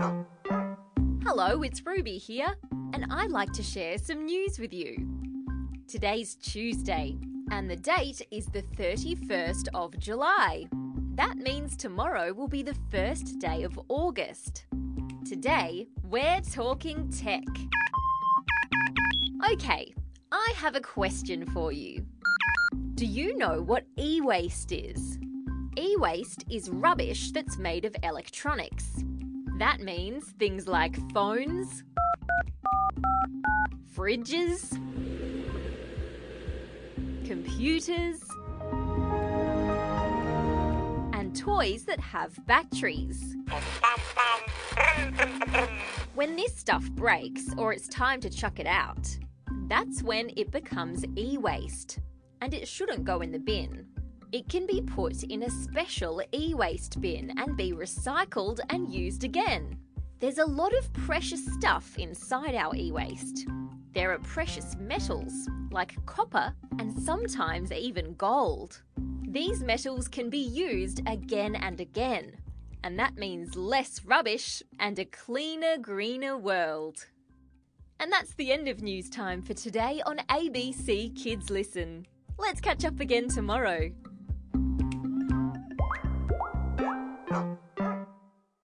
Hello, it's Ruby here, and I'd like to share some news with you. Today's Tuesday, and the date is the 31st of July. That means tomorrow will be the first day of August. Today, we're talking tech. Okay, I have a question for you. Do you know what e waste is? E waste is rubbish that's made of electronics. That means things like phones, fridges, computers, and toys that have batteries. When this stuff breaks or it's time to chuck it out, that's when it becomes e waste, and it shouldn't go in the bin. It can be put in a special e waste bin and be recycled and used again. There's a lot of precious stuff inside our e waste. There are precious metals like copper and sometimes even gold. These metals can be used again and again, and that means less rubbish and a cleaner, greener world. And that's the end of news time for today on ABC Kids Listen. Let's catch up again tomorrow.